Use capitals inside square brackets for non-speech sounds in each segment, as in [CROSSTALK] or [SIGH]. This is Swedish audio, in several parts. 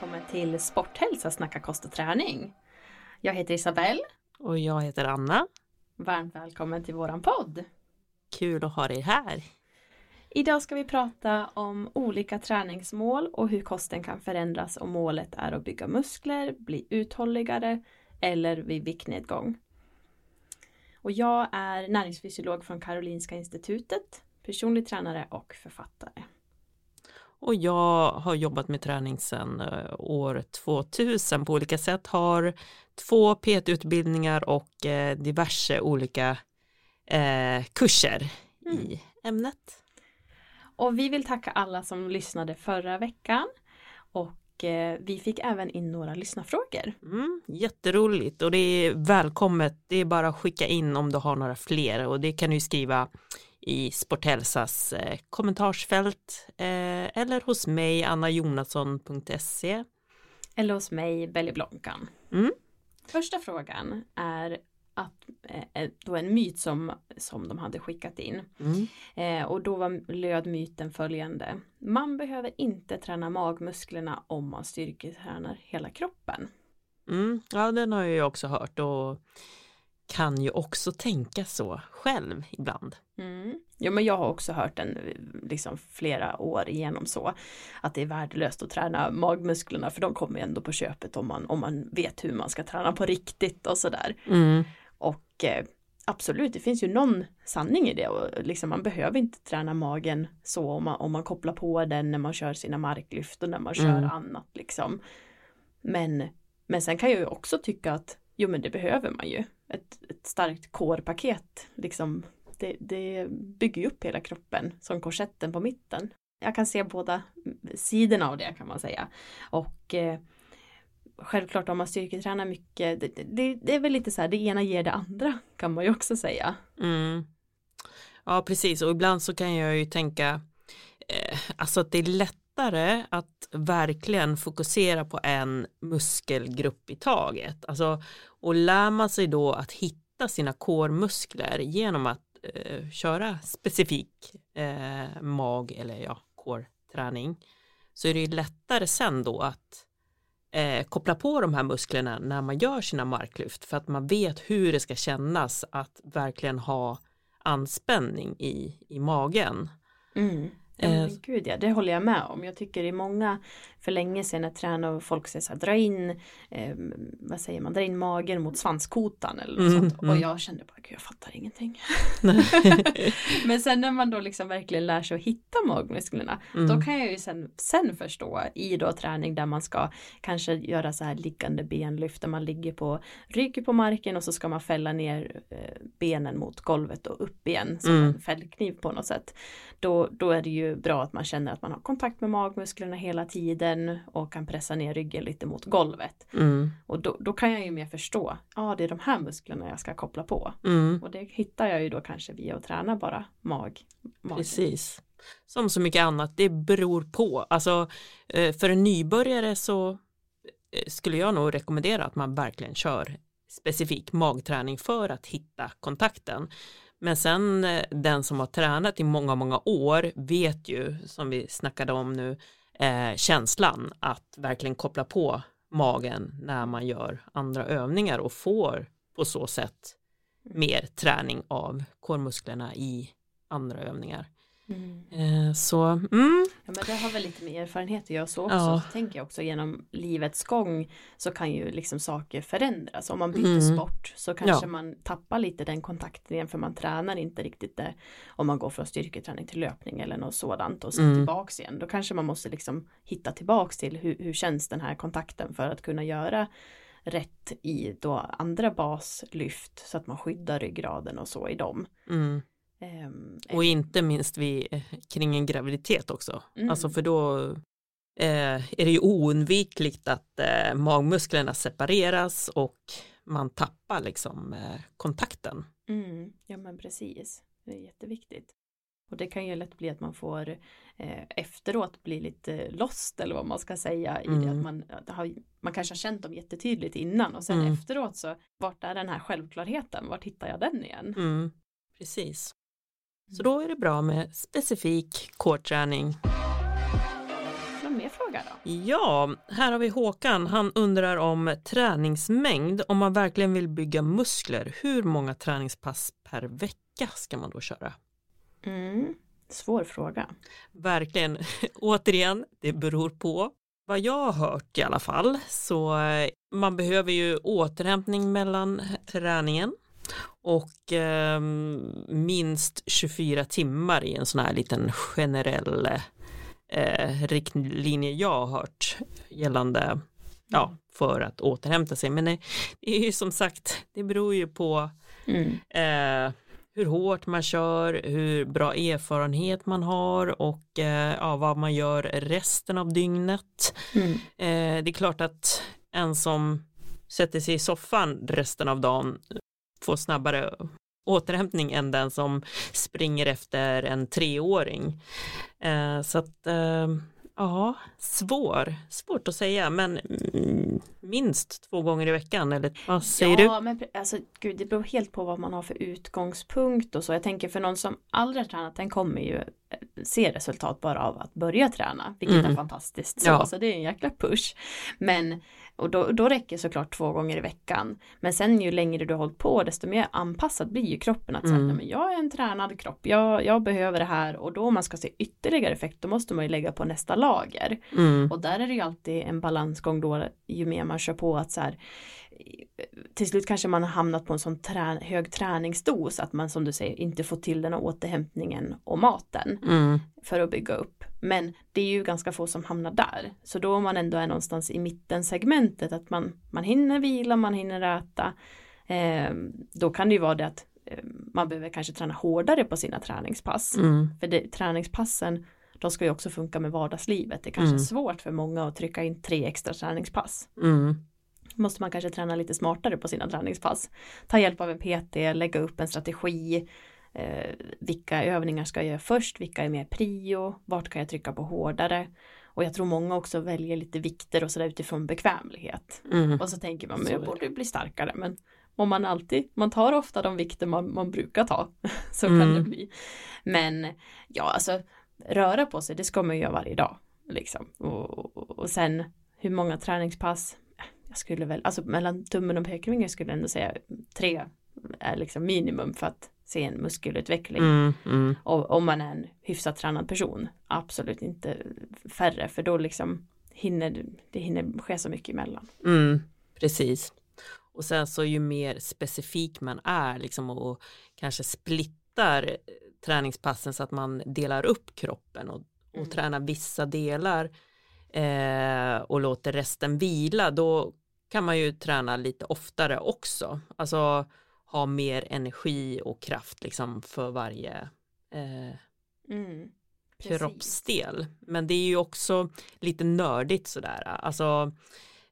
välkommen till Sporthälsa snacka kost och träning. Jag heter Isabelle. Och jag heter Anna. Varmt välkommen till våran podd. Kul att ha dig här. Idag ska vi prata om olika träningsmål och hur kosten kan förändras om målet är att bygga muskler, bli uthålligare eller vid viktnedgång. Och jag är näringsfysiolog från Karolinska institutet, personlig tränare och författare. Och jag har jobbat med träning sedan eh, år 2000 på olika sätt, har två PT-utbildningar och eh, diverse olika eh, kurser mm. i ämnet. Och vi vill tacka alla som lyssnade förra veckan och vi fick även in några lyssnarfrågor. Mm, jätteroligt och det är välkommet. Det är bara att skicka in om du har några fler och det kan du skriva i Sporthälsas eh, kommentarsfält eh, eller hos mig annajonasson.se eller hos mig Belly Blonkan. Mm. Första frågan är att, eh, då en myt som, som de hade skickat in. Mm. Eh, och då var, löd myten följande. Man behöver inte träna magmusklerna om man styrketränar hela kroppen. Mm. Ja den har jag också hört och kan ju också tänka så själv ibland. Mm. Ja men jag har också hört den liksom flera år igenom så att det är värdelöst att träna magmusklerna för de kommer ändå på köpet om man, om man vet hur man ska träna på riktigt och sådär. Mm. Och eh, absolut, det finns ju någon sanning i det och liksom man behöver inte träna magen så om man, om man kopplar på den när man kör sina marklyft och när man kör mm. annat liksom. Men, men sen kan jag ju också tycka att jo men det behöver man ju. Ett, ett starkt kårpaket liksom det, det bygger upp hela kroppen som korsetten på mitten. Jag kan se båda sidorna av det kan man säga. Och eh, självklart om man styrketränar mycket, det, det, det, är väl lite så här, det ena ger det andra kan man ju också säga. Mm. Ja precis och ibland så kan jag ju tänka eh, alltså att det är lättare att verkligen fokusera på en muskelgrupp i taget. Alltså och lär man sig då att hitta sina kårmuskler genom att eh, köra specifik eh, mag eller ja, kårträning så är det lättare sen då att eh, koppla på de här musklerna när man gör sina marklyft för att man vet hur det ska kännas att verkligen ha anspänning i, i magen. Mm. Eh, gud ja, det håller jag med om. Jag tycker i många, för länge sedan jag tränade och folk säger så här, dra in, eh, vad säger man, dra in magen mot svanskotan eller något mm, sånt. Mm. Och jag kände bara, gud jag fattar ingenting. [LAUGHS] [LAUGHS] men sen när man då liksom verkligen lär sig att hitta magmusklerna, mm. då kan jag ju sen, sen förstå i då träning där man ska kanske göra så här liggande benlyft, där man ligger på, ryker på marken och så ska man fälla ner eh, benen mot golvet och upp igen som mm. en fällkniv på något sätt. Då, då är det ju bra att man känner att man har kontakt med magmusklerna hela tiden och kan pressa ner ryggen lite mot golvet. Mm. Och då, då, kan jag ju mer förstå, ja ah, det är de här musklerna jag ska koppla på. Mm. Och det hittar jag ju då kanske via att träna bara mag. Magen. Precis. Som så mycket annat, det beror på. Alltså eh, för en nybörjare så eh, skulle jag nog rekommendera att man verkligen kör specifik magträning för att hitta kontakten. Men sen eh, den som har tränat i många, många år vet ju, som vi snackade om nu, eh, känslan att verkligen koppla på magen när man gör andra övningar och får på så sätt mer träning av kårmusklerna i andra övningar. Mm. Eh, så, mm. Ja men det har väl lite med erfarenhet att göra så också. Ja. Så tänker jag också genom livets gång så kan ju liksom saker förändras. Om man byter mm. sport så kanske ja. man tappar lite den kontakten igen för man tränar inte riktigt det. Om man går från styrketräning till löpning eller något sådant och sen mm. tillbaks igen. Då kanske man måste liksom hitta tillbaks till hur, hur känns den här kontakten för att kunna göra rätt i då andra baslyft så att man skyddar ryggraden och så i dem. Mm. Um, och inte minst vid, eh, kring en graviditet också. Mm. Alltså för då eh, är det ju oundvikligt att eh, magmusklerna separeras och man tappar liksom eh, kontakten. Mm. Ja men precis, det är jätteviktigt. Och det kan ju lätt bli att man får eh, efteråt bli lite lost eller vad man ska säga. Mm. I det att man, har, man kanske har känt dem jättetydligt innan och sen mm. efteråt så vart är den här självklarheten, vart hittar jag den igen? Mm. Precis. Så då är det bra med specifik core-träning. Någon mer fråga då? Ja, här har vi Håkan. Han undrar om träningsmängd. Om man verkligen vill bygga muskler, hur många träningspass per vecka ska man då köra? Mm, svår fråga. Verkligen. [LAUGHS] Återigen, det beror på. Vad jag har hört i alla fall så eh, man behöver ju återhämtning mellan träningen och eh, minst 24 timmar i en sån här liten generell eh, riktlinje jag har hört gällande ja, för att återhämta sig. Men det, det är ju som sagt, det beror ju på mm. eh, hur hårt man kör, hur bra erfarenhet man har och eh, ja, vad man gör resten av dygnet. Mm. Eh, det är klart att en som sätter sig i soffan resten av dagen får snabbare återhämtning än den som springer efter en treåring. Eh, så att eh, ja, svår, svårt att säga men mm, minst två gånger i veckan eller vad säger ja, du? Ja men alltså gud det beror helt på vad man har för utgångspunkt och så. Jag tänker för någon som aldrig har tränat den kommer ju eh, se resultat bara av att börja träna, vilket mm. är fantastiskt. Så, ja. så det är en jäkla push. Men och då, då räcker såklart två gånger i veckan. Men sen ju längre du har hållit på desto mer anpassad blir ju kroppen att mm. säga men jag är en tränad kropp, jag, jag behöver det här och då om man ska se ytterligare effekt då måste man ju lägga på nästa lager. Mm. Och där är det ju alltid en balansgång då ju mer man kör på att så här till slut kanske man har hamnat på en sån trä hög träningsdos att man som du säger inte får till den här återhämtningen och maten mm. för att bygga upp. Men det är ju ganska få som hamnar där. Så då om man ändå är någonstans i mittensegmentet att man, man hinner vila, man hinner äta. Eh, då kan det ju vara det att eh, man behöver kanske träna hårdare på sina träningspass. Mm. För det, träningspassen de ska ju också funka med vardagslivet. Det är kanske mm. svårt för många att trycka in tre extra träningspass. Mm måste man kanske träna lite smartare på sina träningspass. Ta hjälp av en PT, lägga upp en strategi. Eh, vilka övningar ska jag göra först? Vilka är mer prio? Vart kan jag trycka på hårdare? Och jag tror många också väljer lite vikter och sådär utifrån bekvämlighet. Mm. Och så tänker man, men jag borde bli starkare. Men om man alltid, man tar ofta de vikter man, man brukar ta. [LAUGHS] så mm. kan det bli. Men ja, alltså röra på sig, det ska man ju göra varje dag. Liksom. Och, och, och sen hur många träningspass jag skulle väl, alltså mellan tummen och pekfingret skulle jag ändå säga tre är liksom minimum för att se en muskelutveckling. Mm, mm. Och om man är en hyfsat tränad person, absolut inte färre för då liksom hinner det hinner ske så mycket emellan. Mm, precis. Och sen så ju mer specifik man är liksom och kanske splittar träningspassen så att man delar upp kroppen och, och mm. tränar vissa delar eh, och låter resten vila då kan man ju träna lite oftare också. Alltså ha mer energi och kraft liksom för varje eh, mm, kroppsdel. Men det är ju också lite nördigt sådär. Alltså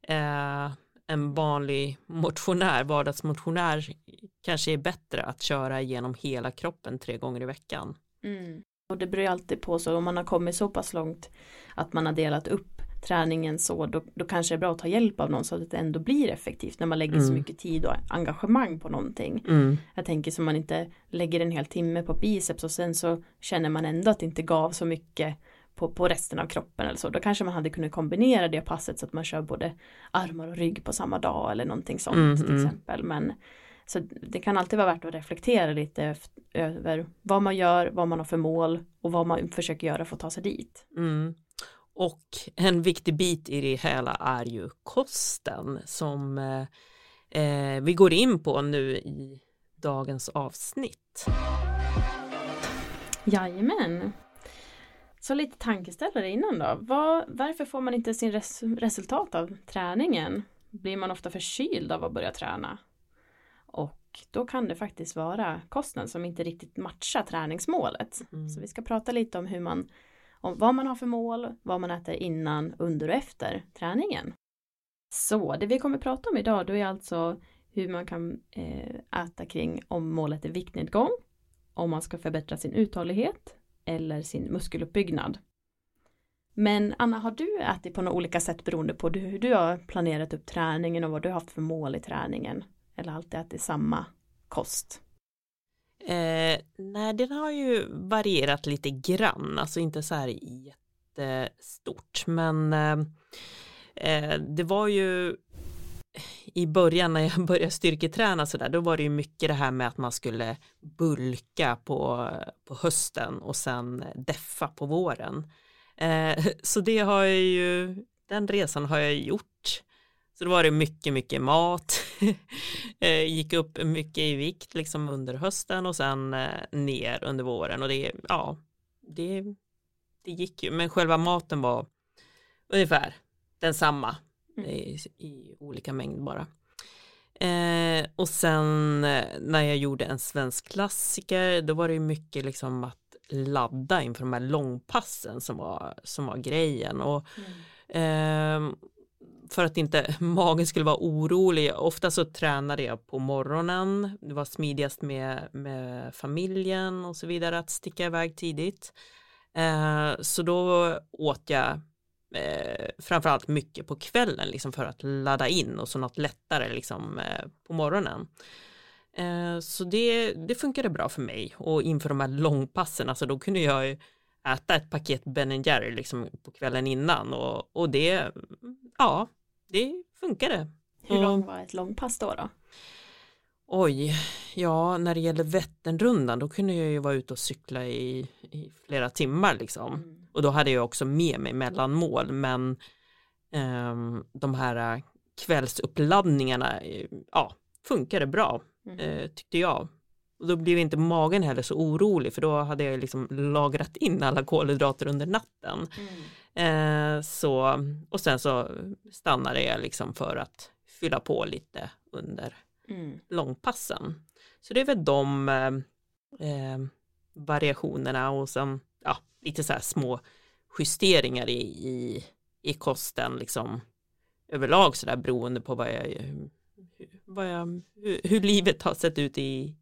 eh, en vanlig motionär, vardagsmotionär kanske är bättre att köra genom hela kroppen tre gånger i veckan. Mm. Och det beror ju alltid på så om man har kommit så pass långt att man har delat upp träningen så då, då kanske det är bra att ta hjälp av någon så att det ändå blir effektivt när man lägger mm. så mycket tid och engagemang på någonting. Mm. Jag tänker som man inte lägger en hel timme på biceps och sen så känner man ändå att det inte gav så mycket på, på resten av kroppen eller så. Då kanske man hade kunnat kombinera det passet så att man kör både armar och rygg på samma dag eller någonting sånt mm, till mm. exempel. Men så det kan alltid vara värt att reflektera lite över vad man gör, vad man har för mål och vad man försöker göra för att ta sig dit. Mm. Och en viktig bit i det hela är ju kosten som eh, eh, vi går in på nu i dagens avsnitt. Jajamän. Så lite tankeställare innan då. Var, varför får man inte sin res resultat av träningen? Blir man ofta förkyld av att börja träna? Och då kan det faktiskt vara kosten som inte riktigt matchar träningsmålet. Mm. Så vi ska prata lite om hur man om vad man har för mål, vad man äter innan, under och efter träningen. Så det vi kommer prata om idag då är alltså hur man kan eh, äta kring om målet är viktnedgång, om man ska förbättra sin uthållighet eller sin muskeluppbyggnad. Men Anna, har du ätit på några olika sätt beroende på hur du har planerat upp träningen och vad du har haft för mål i träningen? Eller alltid ätit samma kost? Eh, nej, den har ju varierat lite grann, alltså inte så här jättestort men eh, eh det var ju i början när jag [LAUGHS] började styrketräna så där, då var det ju mycket det här med att man skulle bulka på, på hösten och sen deffa på våren. Eh, [LAUGHS] så det har jag ju, den resan har jag gjort. Så då var det mycket, mycket mat, [LAUGHS] eh, gick upp mycket i vikt liksom under hösten och sen eh, ner under våren och det, ja, det, det gick ju, men själva maten var ungefär densamma mm. i, i olika mängd bara. Eh, och sen eh, när jag gjorde en svensk klassiker då var det ju mycket liksom att ladda inför de här långpassen som var, som var grejen och mm. eh, för att inte [LAUGHS] magen skulle vara orolig. Ofta så tränade jag på morgonen. Det var smidigast med, med familjen och så vidare att sticka iväg tidigt. Eh, så då åt jag eh, framförallt mycket på kvällen liksom för att ladda in och så något lättare liksom eh, på morgonen. Eh, så det, det funkade bra för mig och inför de här långpassen, alltså då kunde jag äta ett paket Ben Jerry liksom på kvällen innan och, och det, ja, det funkade. Hur långt var ett långpass då? då? Oj, ja när det gäller Vätternrundan då kunde jag ju vara ute och cykla i, i flera timmar liksom. Mm. Och då hade jag också med mig mellanmål men um, de här kvällsuppladdningarna ja, funkade bra mm. uh, tyckte jag. Och då blev inte magen heller så orolig för då hade jag liksom lagrat in alla kolhydrater under natten. Mm. Uh, så, och sen så stannade jag liksom för att fylla på lite under mm. långpassen. Så det är väl de eh, eh, variationerna och sen ja, lite så här små justeringar i, i, i kosten liksom överlag så där beroende på vad jag, vad jag hur, hur livet har sett ut i,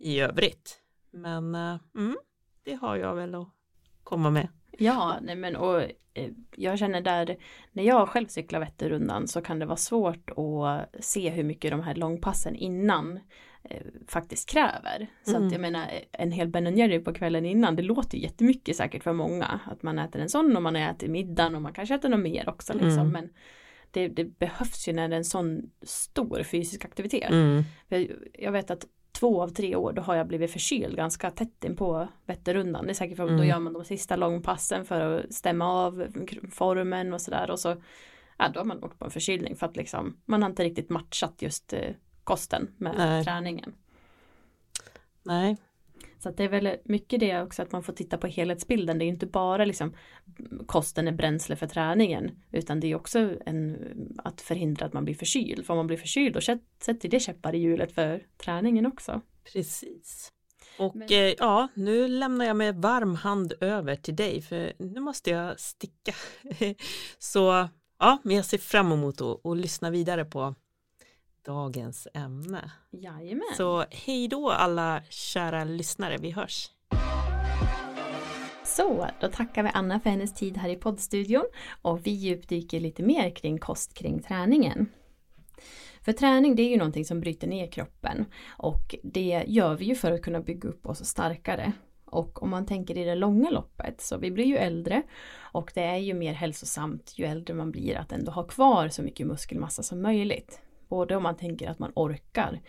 i övrigt. Men eh, mm, det har jag väl att komma med. Ja, nej men och eh, jag känner där när jag själv cyklar Vätternrundan så kan det vara svårt att se hur mycket de här långpassen innan eh, faktiskt kräver. Så mm. att jag menar en hel Ben Jerry på kvällen innan det låter jättemycket säkert för många att man äter en sån och man äter middagen och man kanske äter något mer också liksom. Mm. Men det, det, behövs ju när det är en sån stor fysisk aktivitet. Mm. Jag vet att två av tre år då har jag blivit förkyld ganska tätt in på Vätternrundan. Det är säkert för att mm. då gör man de sista långpassen för att stämma av formen och sådär och så ja, då har man åkt på en förkylning för att liksom man har inte riktigt matchat just eh, kosten med Nej. träningen. Nej. Så att det är väl mycket det också att man får titta på helhetsbilden. Det är inte bara liksom kosten är bränsle för träningen utan det är också en, att förhindra att man blir förkyld. För om man blir förkyld då sätter det käppar i hjulet för träningen också. Precis. Och Men... eh, ja, nu lämnar jag med varm hand över till dig för nu måste jag sticka. [LAUGHS] Så ja, men jag ser fram emot att, att lyssna vidare på dagens ämne. Jajamän. Så hej då alla kära lyssnare, vi hörs. Så, då tackar vi Anna för hennes tid här i poddstudion och vi djupdyker lite mer kring kost kring träningen. För träning det är ju någonting som bryter ner kroppen och det gör vi ju för att kunna bygga upp oss starkare. Och om man tänker i det långa loppet så vi blir ju äldre och det är ju mer hälsosamt ju äldre man blir att ändå ha kvar så mycket muskelmassa som möjligt. Både om man tänker att man orkar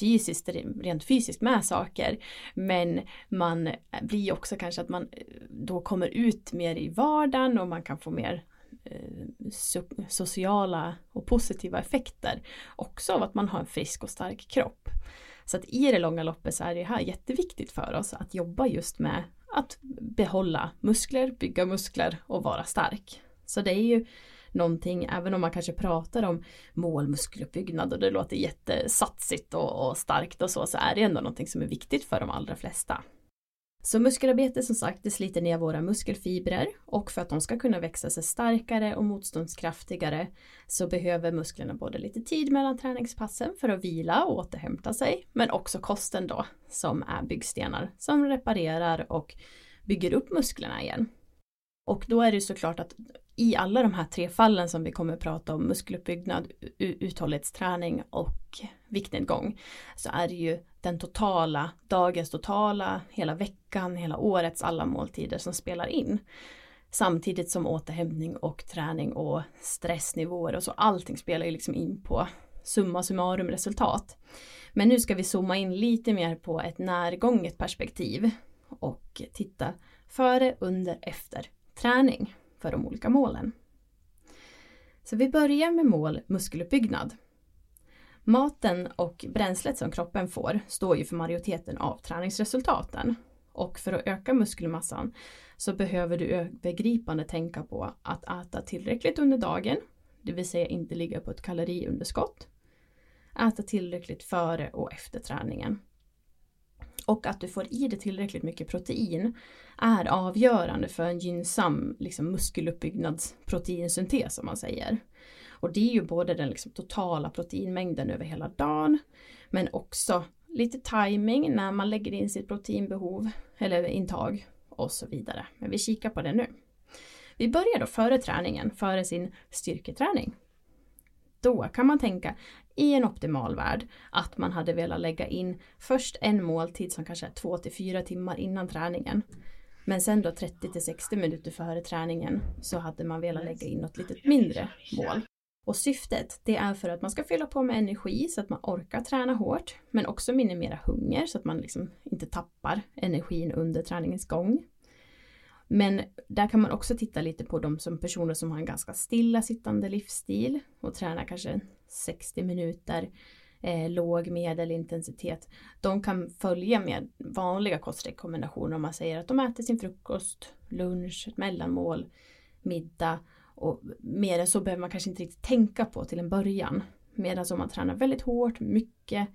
fysiskt, rent fysiskt med saker. Men man blir också kanske att man eh, då kommer ut mer i vardagen och man kan få mer eh, sociala och positiva effekter också av att man har en frisk och stark kropp. Så att i det långa loppet så är det här jätteviktigt för oss att jobba just med att behålla muskler, bygga muskler och vara stark. Så det är ju någonting, även om man kanske pratar om målmuskeluppbyggnad och det låter jättesatsigt och, och starkt och så, så är det ändå någonting som är viktigt för de allra flesta. Så muskelarbete som sagt, det sliter ner våra muskelfibrer och för att de ska kunna växa sig starkare och motståndskraftigare så behöver musklerna både lite tid mellan träningspassen för att vila och återhämta sig men också kosten då som är byggstenar som reparerar och bygger upp musklerna igen. Och då är det såklart att i alla de här tre fallen som vi kommer att prata om, muskeluppbyggnad, uthållighetsträning och viktnedgång, så är det ju den totala, dagens totala, hela veckan, hela årets alla måltider som spelar in. Samtidigt som återhämtning och träning och stressnivåer och så allting spelar ju liksom in på summa summarum resultat. Men nu ska vi zooma in lite mer på ett närgånget perspektiv och titta före, under, efter träning för de olika målen. Så vi börjar med mål muskeluppbyggnad. Maten och bränslet som kroppen får står ju för majoriteten av träningsresultaten. Och för att öka muskelmassan så behöver du övergripande tänka på att äta tillräckligt under dagen, det vill säga inte ligga på ett kaloriunderskott. Äta tillräckligt före och efter träningen. Och att du får i dig tillräckligt mycket protein är avgörande för en gynnsam liksom, muskeluppbyggnadsproteinsyntes som man säger. Och det är ju både den liksom, totala proteinmängden över hela dagen men också lite timing när man lägger in sitt proteinbehov eller intag och så vidare. Men vi kikar på det nu. Vi börjar då före träningen, före sin styrketräning. Då kan man tänka i en optimal värld att man hade velat lägga in först en måltid som kanske är två till fyra timmar innan träningen. Men sen då 30 till 60 minuter före träningen så hade man velat lägga in något litet mindre mål. Och syftet det är för att man ska fylla på med energi så att man orkar träna hårt men också minimera hunger så att man liksom inte tappar energin under träningens gång. Men där kan man också titta lite på de som personer som har en ganska stillasittande livsstil och tränar kanske 60 minuter eh, låg medelintensitet. De kan följa med vanliga kostrekommendationer om man säger att de äter sin frukost, lunch, mellanmål, middag och mer än så behöver man kanske inte riktigt tänka på till en början. Medan om man tränar väldigt hårt, mycket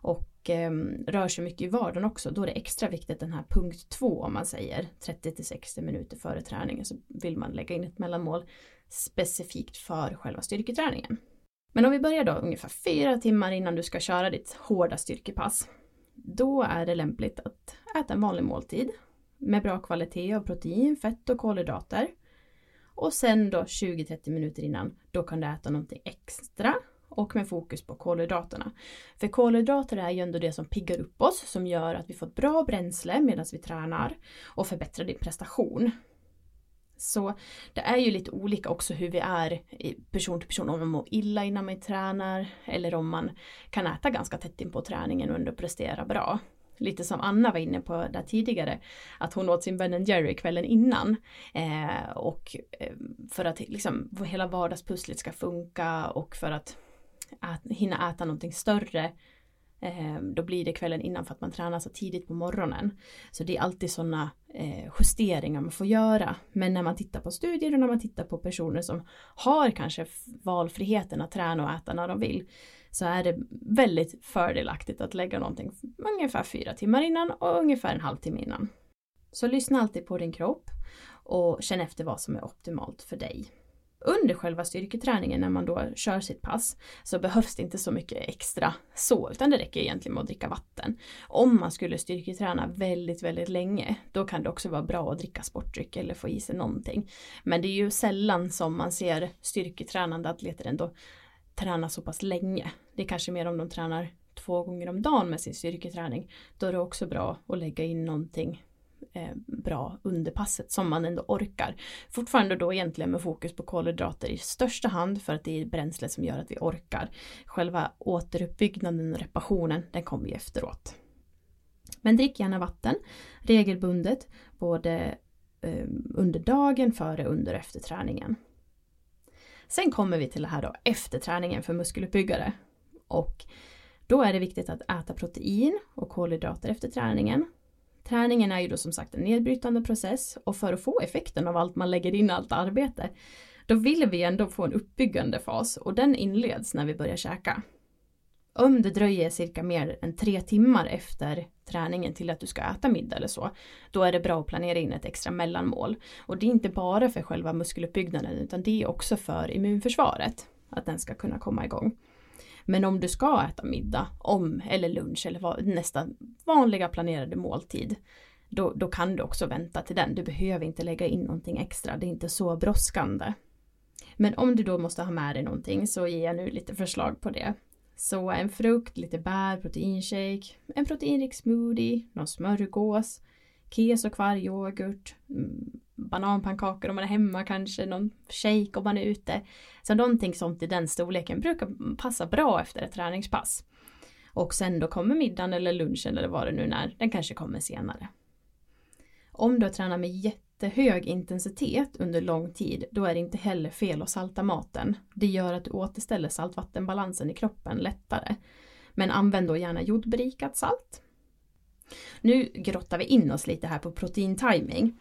och eh, rör sig mycket i vardagen också, då är det extra viktigt den här punkt två om man säger 30 till 60 minuter före träningen så vill man lägga in ett mellanmål specifikt för själva styrketräningen. Men om vi börjar då ungefär fyra timmar innan du ska köra ditt hårda styrkepass. Då är det lämpligt att äta en vanlig måltid med bra kvalitet av protein, fett och kolhydrater. Och sen då 20-30 minuter innan, då kan du äta någonting extra och med fokus på kolhydraterna. För kolhydrater är ju ändå det som piggar upp oss, som gör att vi får ett bra bränsle medan vi tränar och förbättrar din prestation. Så det är ju lite olika också hur vi är person till person, om man mår illa innan man tränar eller om man kan äta ganska tätt in på träningen och ändå prestera bra lite som Anna var inne på där tidigare, att hon åt sin Ben Jerry kvällen innan. Eh, och eh, för att liksom hela vardagspusslet ska funka och för att, att hinna äta någonting större eh, då blir det kvällen innan för att man tränar så tidigt på morgonen. Så det är alltid sådana eh, justeringar man får göra. Men när man tittar på studier och när man tittar på personer som har kanske valfriheten att träna och äta när de vill så är det väldigt fördelaktigt att lägga någonting ungefär fyra timmar innan och ungefär en halvtimme innan. Så lyssna alltid på din kropp och känn efter vad som är optimalt för dig. Under själva styrketräningen när man då kör sitt pass så behövs det inte så mycket extra så utan det räcker egentligen med att dricka vatten. Om man skulle styrketräna väldigt, väldigt länge då kan det också vara bra att dricka sportdryck eller få i sig någonting. Men det är ju sällan som man ser styrketränande atleter ändå träna så pass länge. Det är kanske mer om de tränar två gånger om dagen med sin styrketräning. Då är det också bra att lägga in någonting Eh, bra under passet som man ändå orkar. Fortfarande då egentligen med fokus på kolhydrater i största hand för att det är bränsle som gör att vi orkar. Själva återuppbyggnaden och reparationen den kommer ju efteråt. Men drick gärna vatten regelbundet både eh, under dagen, före, under och efter träningen. Sen kommer vi till det här då efter träningen för muskeluppbyggare. Och då är det viktigt att äta protein och kolhydrater efter träningen. Träningen är ju då som sagt en nedbrytande process och för att få effekten av allt man lägger in allt arbete då vill vi ändå få en uppbyggande fas och den inleds när vi börjar käka. Om det dröjer cirka mer än tre timmar efter träningen till att du ska äta middag eller så, då är det bra att planera in ett extra mellanmål. Och det är inte bara för själva muskeluppbyggnaden utan det är också för immunförsvaret, att den ska kunna komma igång. Men om du ska äta middag, om eller lunch eller nästa vanliga planerade måltid, då, då kan du också vänta till den. Du behöver inte lägga in någonting extra, det är inte så brådskande. Men om du då måste ha med dig någonting så ger jag nu lite förslag på det. Så en frukt, lite bär, proteinshake, en proteinrik smoothie, någon smörgås, keso, kvarg, yoghurt, mm, bananpannkakor om man är hemma kanske, någon shake om man är ute. Så någonting sånt i den storleken brukar passa bra efter ett träningspass. Och sen då kommer middagen eller lunchen eller vad det nu är, den kanske kommer senare. Om du tränar med jättehög intensitet under lång tid, då är det inte heller fel att salta maten. Det gör att du återställer saltvattenbalansen i kroppen lättare. Men använd då gärna jordberikat salt. Nu grottar vi in oss lite här på proteintiming.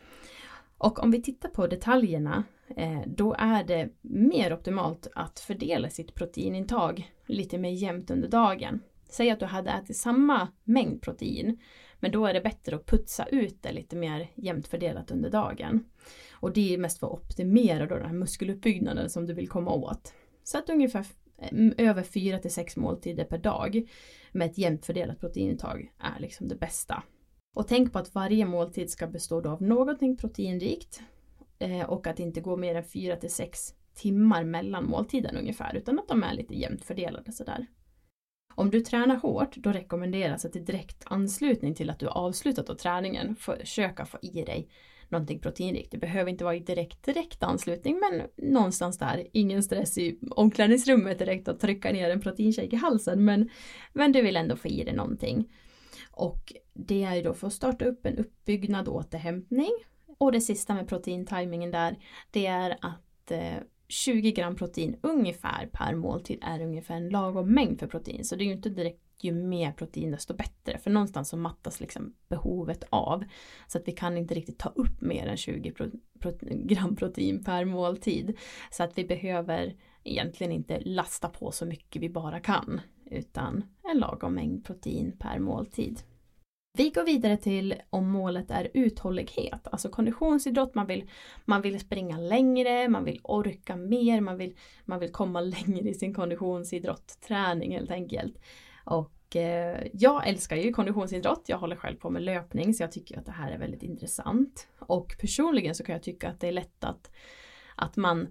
Och om vi tittar på detaljerna eh, då är det mer optimalt att fördela sitt proteinintag lite mer jämnt under dagen. Säg att du hade ätit samma mängd protein men då är det bättre att putsa ut det lite mer jämnt fördelat under dagen. Och det är mest för att optimera då den här muskeluppbyggnaden som du vill komma åt. Så att ungefär över 4 till 6 måltider per dag med ett jämnt fördelat proteinintag är liksom det bästa. Och tänk på att varje måltid ska bestå av någonting proteinrikt eh, och att det inte går mer än 4 till 6 timmar mellan måltiden ungefär utan att de är lite jämnt fördelade sådär. Om du tränar hårt då rekommenderas att i direkt anslutning till att du avslutat då träningen försöka få i dig någonting proteinrikt. Det behöver inte vara i direkt, direkt anslutning men någonstans där, ingen stress i omklädningsrummet direkt att trycka ner en proteinshake i halsen men, men du vill ändå få i dig någonting. Och det är ju då för att starta upp en uppbyggnad och återhämtning. Och det sista med proteintimingen där, det är att eh, 20 gram protein ungefär per måltid är ungefär en lagom mängd för protein. Så det är ju inte direkt ju mer protein desto bättre. För någonstans så mattas liksom behovet av. Så att vi kan inte riktigt ta upp mer än 20 pro pro gram protein per måltid. Så att vi behöver egentligen inte lasta på så mycket vi bara kan. Utan en lagom mängd protein per måltid. Vi går vidare till om målet är uthållighet, alltså konditionsidrott, man vill, man vill springa längre, man vill orka mer, man vill, man vill komma [LAUGHS] längre i sin konditionsidrott, träning helt enkelt. Och eh, jag älskar ju konditionsidrott, jag håller själv på med löpning så jag tycker att det här är väldigt intressant. Och personligen så kan jag tycka att det är lätt att, att man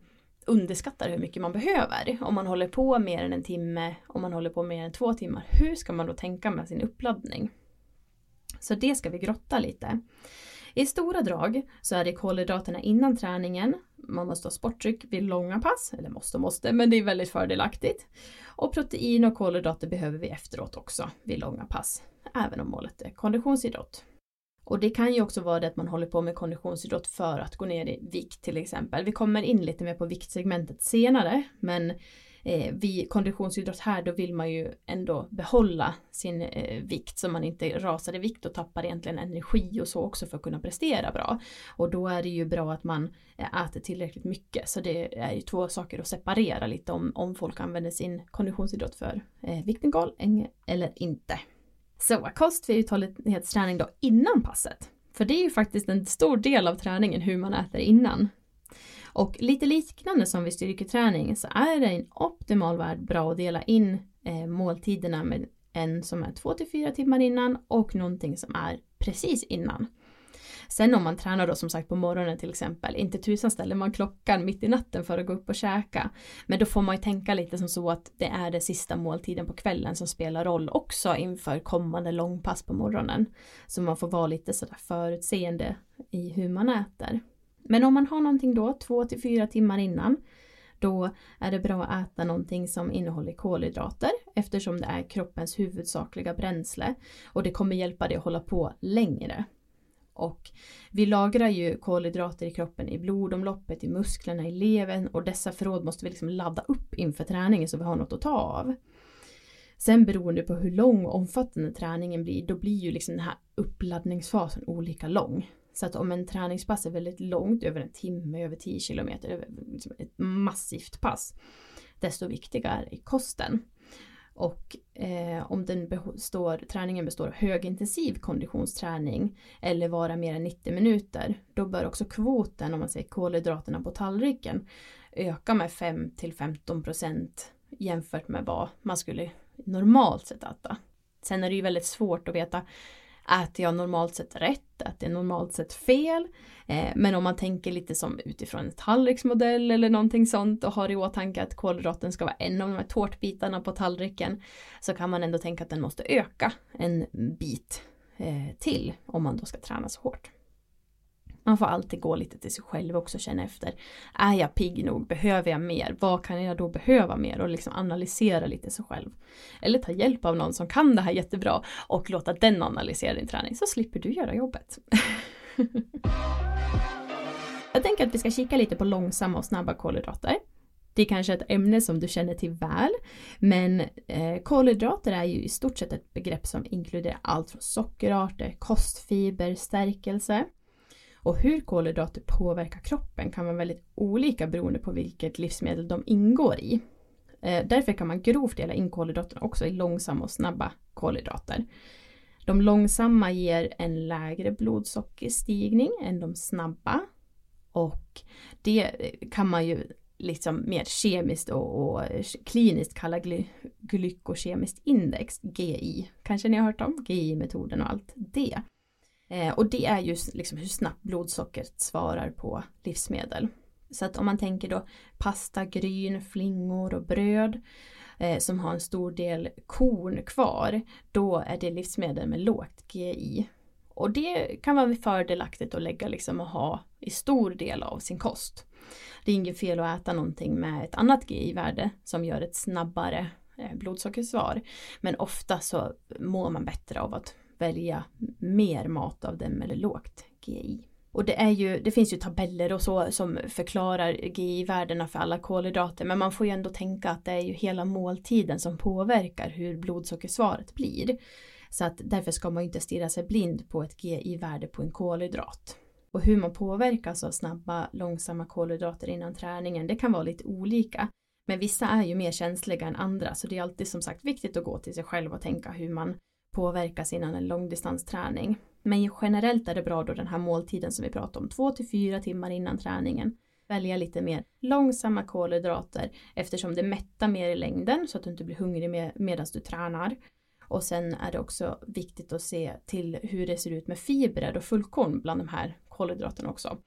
underskattar hur mycket man behöver. Om man håller på mer än en timme, om man håller på mer än två timmar, hur ska man då tänka med sin uppladdning? Så det ska vi grotta lite. I stora drag så är det kolhydraterna innan träningen. Man måste ha sporttryck vid långa pass, eller måste och måste, men det är väldigt fördelaktigt. Och protein och kolhydrater behöver vi efteråt också vid långa pass, även om målet är konditionsidrott. Och det kan ju också vara det att man håller på med konditionsidrott för att gå ner i vikt till exempel. Vi kommer in lite mer på viktsegmentet senare, men eh, vid konditionsidrott här då vill man ju ändå behålla sin eh, vikt så man inte rasar i vikt och tappar egentligen energi och så också för att kunna prestera bra. Och då är det ju bra att man eh, äter tillräckligt mycket så det är ju två saker att separera lite om, om folk använder sin konditionsidrott för eh, viktnedgång eller inte. Så kost vid uthållighetsträning då innan passet. För det är ju faktiskt en stor del av träningen hur man äter innan. Och lite liknande som vid styrketräning så är det en optimal värld bra att dela in eh, måltiderna med en som är 2 till 4 timmar innan och någonting som är precis innan. Sen om man tränar då som sagt på morgonen till exempel, inte tusan ställer man klockan mitt i natten för att gå upp och käka. Men då får man ju tänka lite som så att det är det sista måltiden på kvällen som spelar roll också inför kommande långpass på morgonen. Så man får vara lite sådär förutseende i hur man äter. Men om man har någonting då, två till fyra timmar innan, då är det bra att äta någonting som innehåller kolhydrater eftersom det är kroppens huvudsakliga bränsle och det kommer hjälpa dig att hålla på längre. Och vi lagrar ju kolhydrater i kroppen i blodomloppet, i musklerna, i levern och dessa förråd måste vi liksom ladda upp inför träningen så vi har något att ta av. Sen beroende på hur lång och omfattande träningen blir, då blir ju liksom den här uppladdningsfasen olika lång. Så att om en träningspass är väldigt långt, över en timme, över 10 kilometer, över liksom ett massivt pass, desto viktigare är kosten. Och eh, om den består, träningen består av högintensiv konditionsträning eller vara mer än 90 minuter, då bör också kvoten, om man säger kolhydraterna på tallriken, öka med 5 till 15 procent jämfört med vad man skulle normalt sett äta. Sen är det ju väldigt svårt att veta Äter jag normalt sett rätt? Äter jag normalt sett fel? Eh, men om man tänker lite som utifrån en tallriksmodell eller någonting sånt och har i åtanke att kolhydraten ska vara en av de här tårtbitarna på tallriken så kan man ändå tänka att den måste öka en bit eh, till om man då ska träna så hårt. Man får alltid gå lite till sig själv också och känna efter. Är jag pigg nog? Behöver jag mer? Vad kan jag då behöva mer? Och liksom analysera lite sig själv. Eller ta hjälp av någon som kan det här jättebra och låta den analysera din träning så slipper du göra jobbet. [LAUGHS] jag tänker att vi ska kika lite på långsamma och snabba kolhydrater. Det är kanske ett ämne som du känner till väl, men eh, kolhydrater är ju i stort sett ett begrepp som inkluderar allt från sockerarter, kostfiber, stärkelse. Och hur kolhydrater påverkar kroppen kan vara väldigt olika beroende på vilket livsmedel de ingår i. Eh, därför kan man grovt dela in kolhydraterna också i långsamma och snabba kolhydrater. De långsamma ger en lägre blodsockerstigning än de snabba och det kan man ju liksom mer kemiskt och, och kliniskt kalla gly, glykokemiskt index, GI. Kanske ni har hört om GI-metoden och allt det. Eh, och det är ju liksom hur snabbt blodsockret svarar på livsmedel. Så att om man tänker då pasta, gryn, flingor och bröd eh, som har en stor del korn kvar, då är det livsmedel med lågt GI. Och det kan vara fördelaktigt att lägga liksom och ha i stor del av sin kost. Det är inget fel att äta någonting med ett annat GI-värde som gör ett snabbare eh, blodsockersvar. Men ofta så mår man bättre av att välja mer mat av dem eller lågt GI. Och det, är ju, det finns ju tabeller och så som förklarar GI-värdena för alla kolhydrater men man får ju ändå tänka att det är ju hela måltiden som påverkar hur blodsockersvaret blir. Så att därför ska man ju inte stirra sig blind på ett GI-värde på en kolhydrat. Och hur man påverkas av snabba, långsamma kolhydrater innan träningen, det kan vara lite olika. Men vissa är ju mer känsliga än andra, så det är alltid som sagt viktigt att gå till sig själv och tänka hur man påverkas innan en långdistansträning. Men generellt är det bra då den här måltiden som vi pratar om, två till fyra timmar innan träningen. Välja lite mer långsamma kolhydrater eftersom det mättar mer i längden så att du inte blir hungrig med, medan du tränar. Och sen är det också viktigt att se till hur det ser ut med fibrer och fullkorn bland de här kolhydraterna också.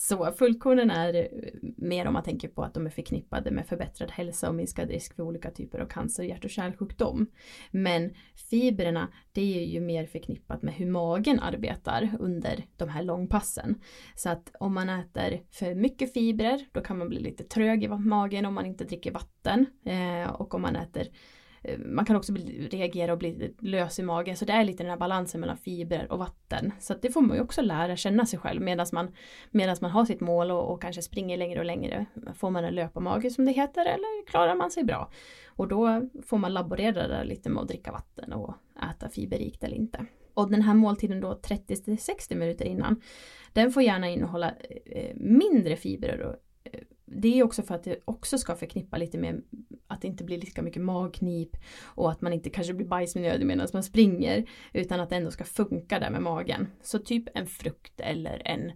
Så fullkornen är eh, mer om man tänker på att de är förknippade med förbättrad hälsa och minskad risk för olika typer av cancer och hjärt och kärlsjukdom. Men fibrerna, det är ju mer förknippat med hur magen arbetar under de här långpassen. Så att om man äter för mycket fibrer, då kan man bli lite trög i magen om man inte dricker vatten. Eh, och om man äter Eh, Eh, man kan också bli, reagera och bli lös i magen så det är lite den här balansen mellan fibrer och vatten. Så det får man ju också lära känna sig själv medan man, medans man har sitt mål och, och, kanske springer längre och längre. Får man en löparmage som det heter eller klarar man sig bra? Och då får man laborera där lite med att dricka vatten och äta fiberrikt eller inte. Och den här måltiden då 30-60 minuter innan den får gärna innehålla eh, mindre fibrer och eh, det är också för att det också ska förknippa lite med att det inte blir lika mycket magknip och att man inte kanske blir bajsnödig medan man springer utan att det ändå ska funka där med magen. Så typ en frukt eller en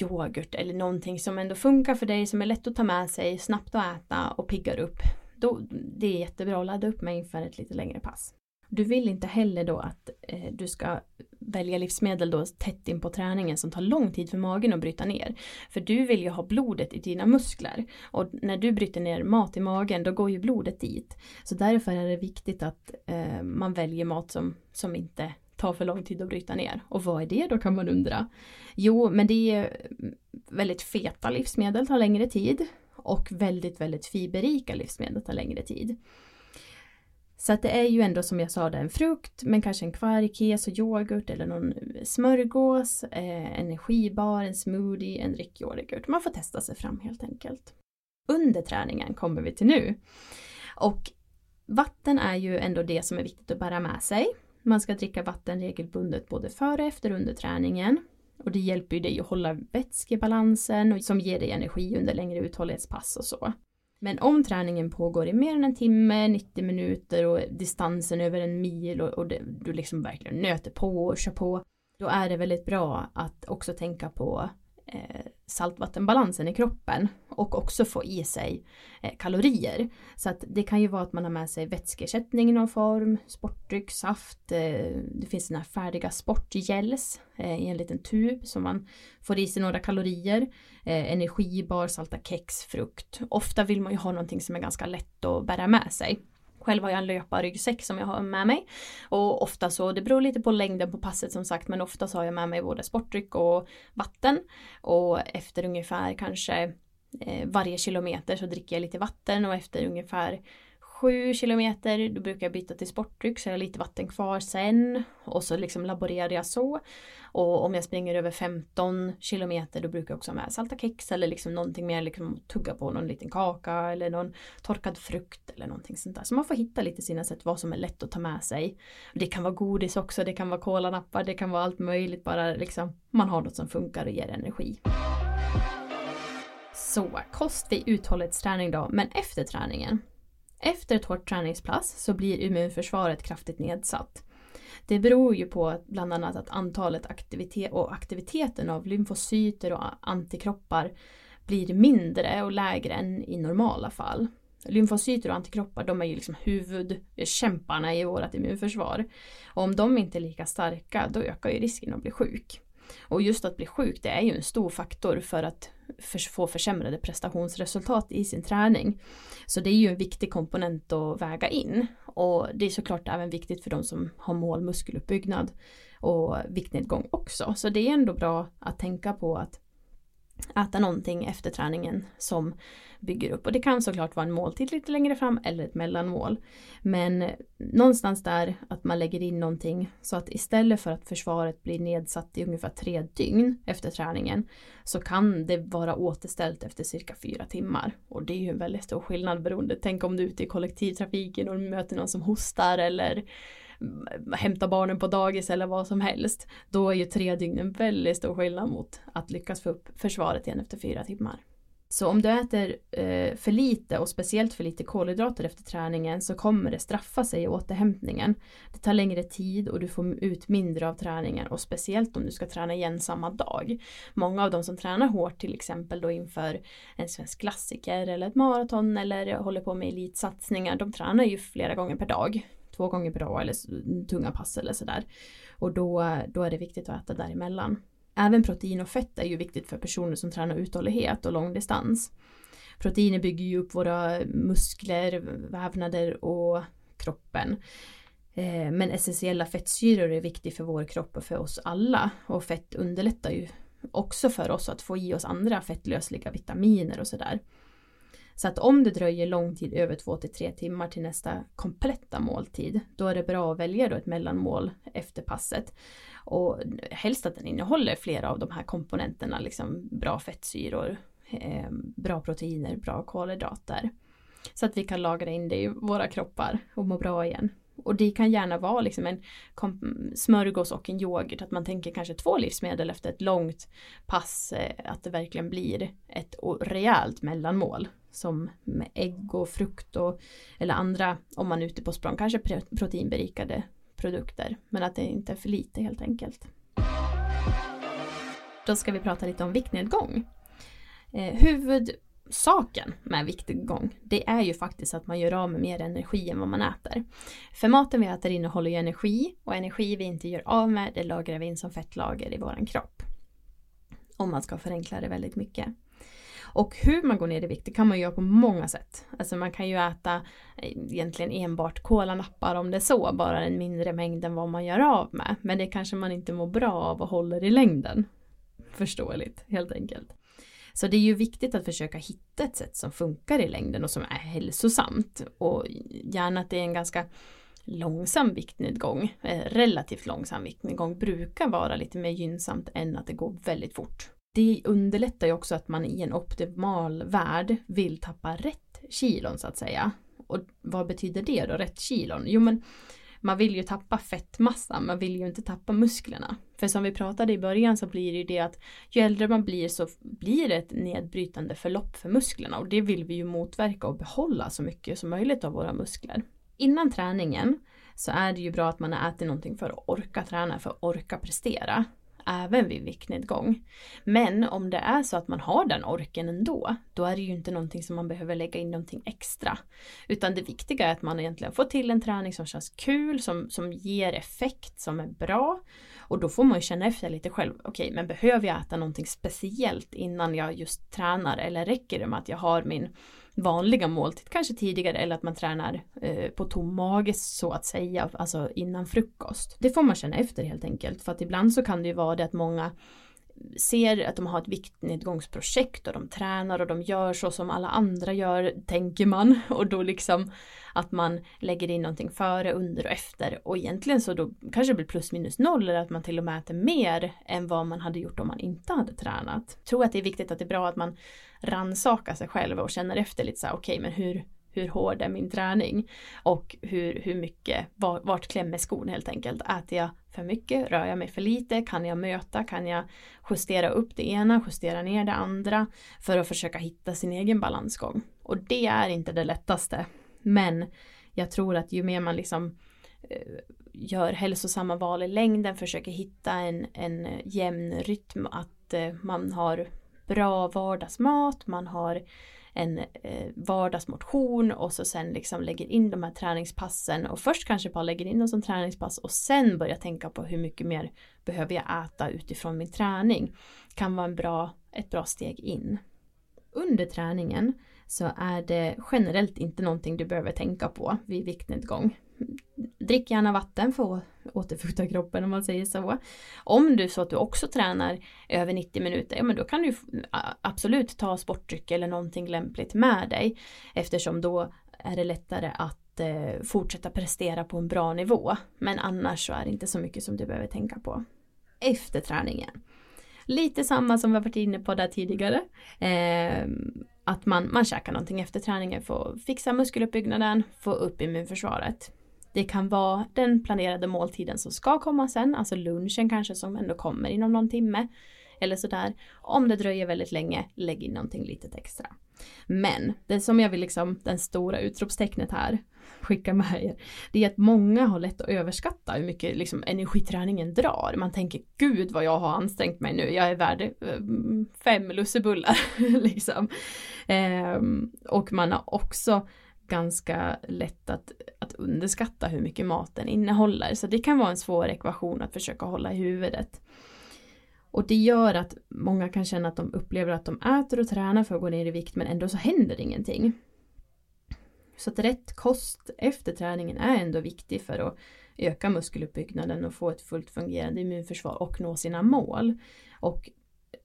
yoghurt eller någonting som ändå funkar för dig som är lätt att ta med sig, snabbt att äta och piggar upp. Då, det är jättebra att ladda upp med inför ett lite längre pass. Du vill inte heller då att eh, du ska välja livsmedel då tätt in på träningen som tar lång tid för magen att bryta ner. För du vill ju ha blodet i dina muskler och när du bryter ner mat i magen då går ju blodet dit. Så därför är det viktigt att eh, man väljer mat som, som inte tar för lång tid att bryta ner. Och vad är det då kan man undra? Jo, men det är mm, väldigt feta livsmedel tar längre tid och väldigt, väldigt fiberrika livsmedel tar längre tid. Så att det är ju ändå som jag sa det en frukt men kanske en kvarg, och yoghurt eller någon smörgås, eh, energibar, en smoothie, en drickyoghurt. Man får testa sig fram helt enkelt. Under träningen kommer vi till nu. Och vatten är ju ändå det som är viktigt att bära med sig. Man ska dricka vatten regelbundet både före och efter under träningen. Och det hjälper ju dig att hålla vätskebalansen och som ger dig energi under längre uthållighetspass och så. Men om träningen pågår i mer än en timme, 90 minuter och distansen över en mil och, och det, du liksom verkligen nöter på och kör på. Då är det väldigt bra att också tänka på eh, saltvattenbalansen i kroppen och också få i sig eh, kalorier. Så att det kan ju vara att man har med sig vätskeersättning i någon form, sportdryck, saft, eh, det finns den här färdiga sportgels eh, i en liten tub som man får i sig några kalorier, energibar, salta kex, frukt. Ofta vill man ju ha någonting som är ganska lätt att bära med sig. Själv har jag en löparryggsäck som jag har med mig. Och ofta så, det beror lite på längden på passet som sagt, men ofta så har jag med mig både sportdryck och vatten. Och efter ungefär kanske Eh, varje kilometer så dricker jag lite vatten och efter ungefär 7 kilometer, då brukar jag byta till sportdryck så jag har lite vatten kvar sen. Och så liksom laborerar jag så. Och om jag springer över 15 kilometer då brukar jag också ha med salta kex eller liksom någonting mer liksom tugga på någon liten kaka eller någon torkad frukt eller någonting sånt där. Så man får hitta lite sina sätt vad som är lätt att ta med sig. Det kan vara godis också, det kan vara kolanappar, det kan vara allt möjligt bara liksom man har något som funkar och ger energi. Så, kost vid uthållighetsträning då, men efter träningen. Efter ett hårt träningspass så blir immunförsvaret kraftigt nedsatt. Det beror ju på bland annat att antalet aktivitet och aktiviteten av lymfocyter och antikroppar blir mindre och lägre än i normala fall. Lymfocyter och antikroppar de är ju liksom huvudkämparna i vårt immunförsvar. Och om de inte är lika starka då ökar ju risken att bli sjuk. Och just att bli sjuk det är ju en stor faktor för att få försämrade prestationsresultat i sin träning. Så det är ju en viktig komponent att väga in. Och det är såklart även viktigt för de som har mål muskeluppbyggnad och viktnedgång också. Så det är ändå bra att tänka på att äta någonting efter träningen som bygger upp. Och det kan såklart vara en måltid lite längre fram eller ett mellanmål. Men någonstans där att man lägger in någonting så att istället för att försvaret blir nedsatt i ungefär tre dygn efter träningen så kan det vara återställt efter cirka fyra timmar. Och det är ju en väldigt stor skillnad beroende. Tänk om du är ute i kollektivtrafiken och möter någon som hostar eller hämta barnen på dagis eller vad som helst. Då är ju tre dygn en väldigt stor skillnad mot att lyckas få upp försvaret igen efter fyra timmar. Så om du äter eh, för lite och speciellt för lite kolhydrater efter träningen så kommer det straffa sig i återhämtningen. Det tar längre tid och du får ut mindre av träningen och speciellt om du ska träna igen samma dag. Många av de som tränar hårt till exempel då inför en svensk klassiker eller ett maraton eller håller på med elitsatsningar, de tränar ju flera gånger per dag två gånger per dag eller tunga pass eller sådär. Och då, då är det viktigt att äta däremellan. Även protein och fett är ju viktigt för personer som tränar uthållighet och långdistans. Proteiner bygger ju upp våra muskler, vävnader och kroppen. Eh, men essentiella fettsyror är viktigt för vår kropp och för oss alla. Och fett underlättar ju också för oss att få i oss andra fettlösliga vitaminer och sådär. Så att om det dröjer lång tid över 2 till 3 timmar till nästa kompletta måltid då är det bra att välja då ett mellanmål efter passet. Och helst att den innehåller flera av de här komponenterna, liksom bra fettsyror, eh, bra proteiner, bra kolhydrater. Så att vi kan lagra in det i våra kroppar och må bra igen. Och det kan gärna vara liksom en smörgås och en yoghurt, att man tänker kanske två livsmedel efter ett långt pass, eh, att det verkligen blir ett rejält mellanmål som med ägg och frukt och eller andra om man är ute på språng, kanske proteinberikade produkter. Men att det inte är för lite helt enkelt. Då ska vi prata lite om viktnedgång. Eh, Saken med viktnedgång det är ju faktiskt att man gör av med mer energi än vad man äter. För maten vi äter innehåller ju energi och energi vi inte gör av med det lagrar vi in som fettlager i våran kropp. Om man ska förenkla det väldigt mycket. Och hur man går ner i vikt det kan man göra på många sätt. Alltså man kan ju äta eh, egentligen enbart kolanappar om det är så, bara en mindre mängd än vad man gör av med. Men det kanske man inte mår bra av och håller i längden. Förståeligt, helt enkelt. Så det är ju viktigt att försöka hitta ett sätt som funkar i längden och som är hälsosamt. Och gärna att det är en ganska långsam viktnedgång, eh, relativt långsam viktnedgång brukar vara lite mer gynnsamt än att det går väldigt fort det underlättar ju också att man i en optimal värld vill tappa rätt kilon så att säga. Och vad betyder det då, rätt kilon? Jo men man vill ju tappa fettmassa, man vill ju inte tappa musklerna. För som vi pratade i början så blir det ju det att ju äldre man blir så blir det ett nedbrytande förlopp för musklerna och det vill vi ju motverka och behålla så mycket som möjligt av våra muskler. Innan träningen så är det ju bra att man har ätit någonting för att orka träna, för att orka prestera även vid viktnedgång. Men om det är så att man har den orken ändå, då är det ju inte någonting som man behöver lägga in någonting extra. Utan det viktiga är att man egentligen får till en träning som känns kul, som, som ger effekt, som är bra. Och då får man ju känna efter lite själv, okej okay, men behöver jag äta någonting speciellt innan jag just tränar eller räcker det med att jag har min vanliga måltid, kanske tidigare eller att man tränar eh, på tom mage så att säga, alltså innan frukost. Det får man känna efter helt enkelt för att ibland så kan det ju vara det att många ser att de har ett viktnedgångsprojekt och de tränar och de gör så som alla andra gör, tänker man. [LAUGHS] Och då liksom att man lägger in någonting före, under och efter. Och egentligen så då kanske det blir plus minus noll eller att man till och med äter mer än vad man hade gjort om man inte hade tränat. Jag tror att det är viktigt att det är bra att man rannsakar sig själv och känner efter lite så här, okej okay, men hur, hur hård är min träning och hur, hur mycket, vart klämmer skon helt enkelt. Äter jag för mycket, rör jag mig för lite, kan jag möta, kan jag justera upp det ena, justera ner det andra för att försöka hitta sin egen balansgång. Och det är inte det lättaste. Men jag tror att ju mer man liksom eh, gör hälsosamma val i längden, försöker hitta en, en jämn rytm, att eh, man har bra vardagsmat, man har en eh, vardagsmotion och så sen liksom lägger in de här träningspassen och först kanske bara lägger in dem som träningspass och sen börjar tänka på hur mycket mer behöver jag äta utifrån min träning kan vara en bra, ett bra steg in. Under träningen så är det generellt inte någonting du behöver tänka på vid viktnedgång. Drick gärna vatten för att återfukta kroppen om man säger så. Om du så att du också tränar över 90 minuter, ja men då kan du absolut ta sportdryck eller någonting lämpligt med dig eftersom då är det lättare att eh, fortsätta prestera på en bra nivå. Men annars så är det inte så mycket som du behöver tänka på. Efter träningen. Lite samma som vi har varit inne på där tidigare. Eh, att man, man käkar någonting efter träningen för att fixa muskeluppbyggnaden, få upp immunförsvaret. Det kan vara den planerade måltiden som ska komma sen, alltså lunchen kanske som ändå kommer inom någon timme. Eller sådär. Om det dröjer väldigt länge, lägg in någonting litet extra. Men det som jag vill liksom, den stora utropstecknet här, [LAUGHS] skicka med er, det är att många har lätt att överskatta hur mycket liksom, energiträningen drar. Man tänker gud vad jag har ansträngt mig nu, jag är värd eh, fem lussebullar. [LAUGHS] liksom. Ehm, och man har också ganska lätt att, att underskatta hur mycket maten innehåller. Så det kan vara en svår ekvation att försöka hålla i huvudet. Och det gör att många kan känna att de upplever att de äter och tränar för att gå ner i vikt men ändå så händer ingenting. Så att rätt kost efter träningen är ändå viktig för att öka muskeluppbyggnaden och få ett fullt fungerande immunförsvar och nå sina mål. Och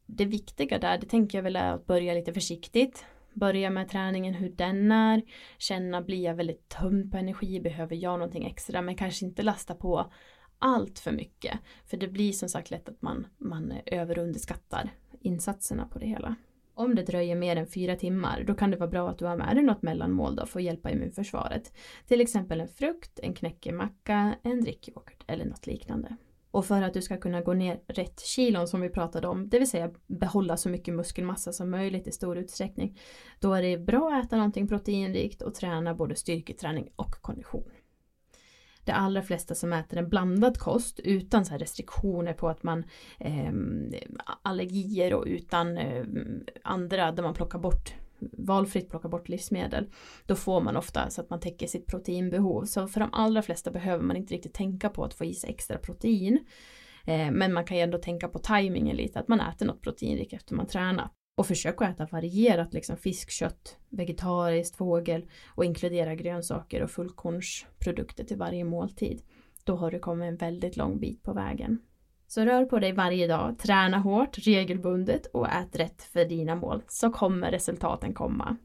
det viktiga där, det tänker jag väl är att börja lite försiktigt börja med träningen hur den är, känna blir jag väldigt tömd på energi, behöver jag någonting extra men kanske inte lasta på allt för mycket. För det blir som sagt lätt att man, man över och underskattar insatserna på det hela. Om det dröjer mer än fyra timmar då kan det vara bra att du har med dig något mellanmål då för att hjälpa immunförsvaret. Till exempel en frukt, en knäckemacka, en drickyoghurt eller något liknande. Och för att du ska kunna gå ner rätt kilon som vi pratade om, det vill säga behålla så mycket muskelmassa som möjligt i stor utsträckning, då är det bra att äta någonting proteinrikt och träna både styrketräning och kondition. De allra flesta som äter en blandad kost utan så restriktioner på att man eh, allergier och utan eh, andra där man plockar bort valfritt plocka bort livsmedel, då får man ofta så att man täcker sitt proteinbehov. Så för de allra flesta behöver man inte riktigt tänka på att få i sig extra protein. Eh, men man kan ju ändå tänka på tajmingen lite, att man äter något proteinrikt efter man tränat. Och försök att äta varierat, liksom fisk, kött, vegetariskt, fågel och inkludera grönsaker och fullkornsprodukter till varje måltid. Då har du kommit en väldigt lång bit på vägen. Så rör på dig varje dag, träna hårt, regelbundet och ät rätt för dina mål så kommer resultaten komma.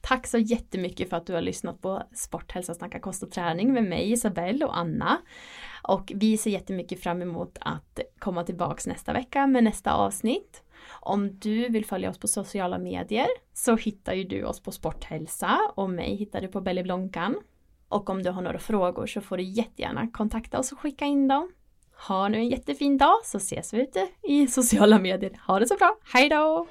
Tack så jättemycket för att du har lyssnat på Sporthälsa snacka kost och träning med mig Isabelle och Anna. Och vi ser jättemycket fram emot att komma tillbaks nästa vecka med nästa avsnitt. Om du vill följa oss på sociala medier så hittar ju du oss på Sporthälsa och mig hittar du på Belly Blonkan. Och om du har några frågor så får du jättegärna kontakta oss och skicka in dem. Ha nu en jättefin dag så ses vi ute i sociala medier. Ha det så bra. Hej då!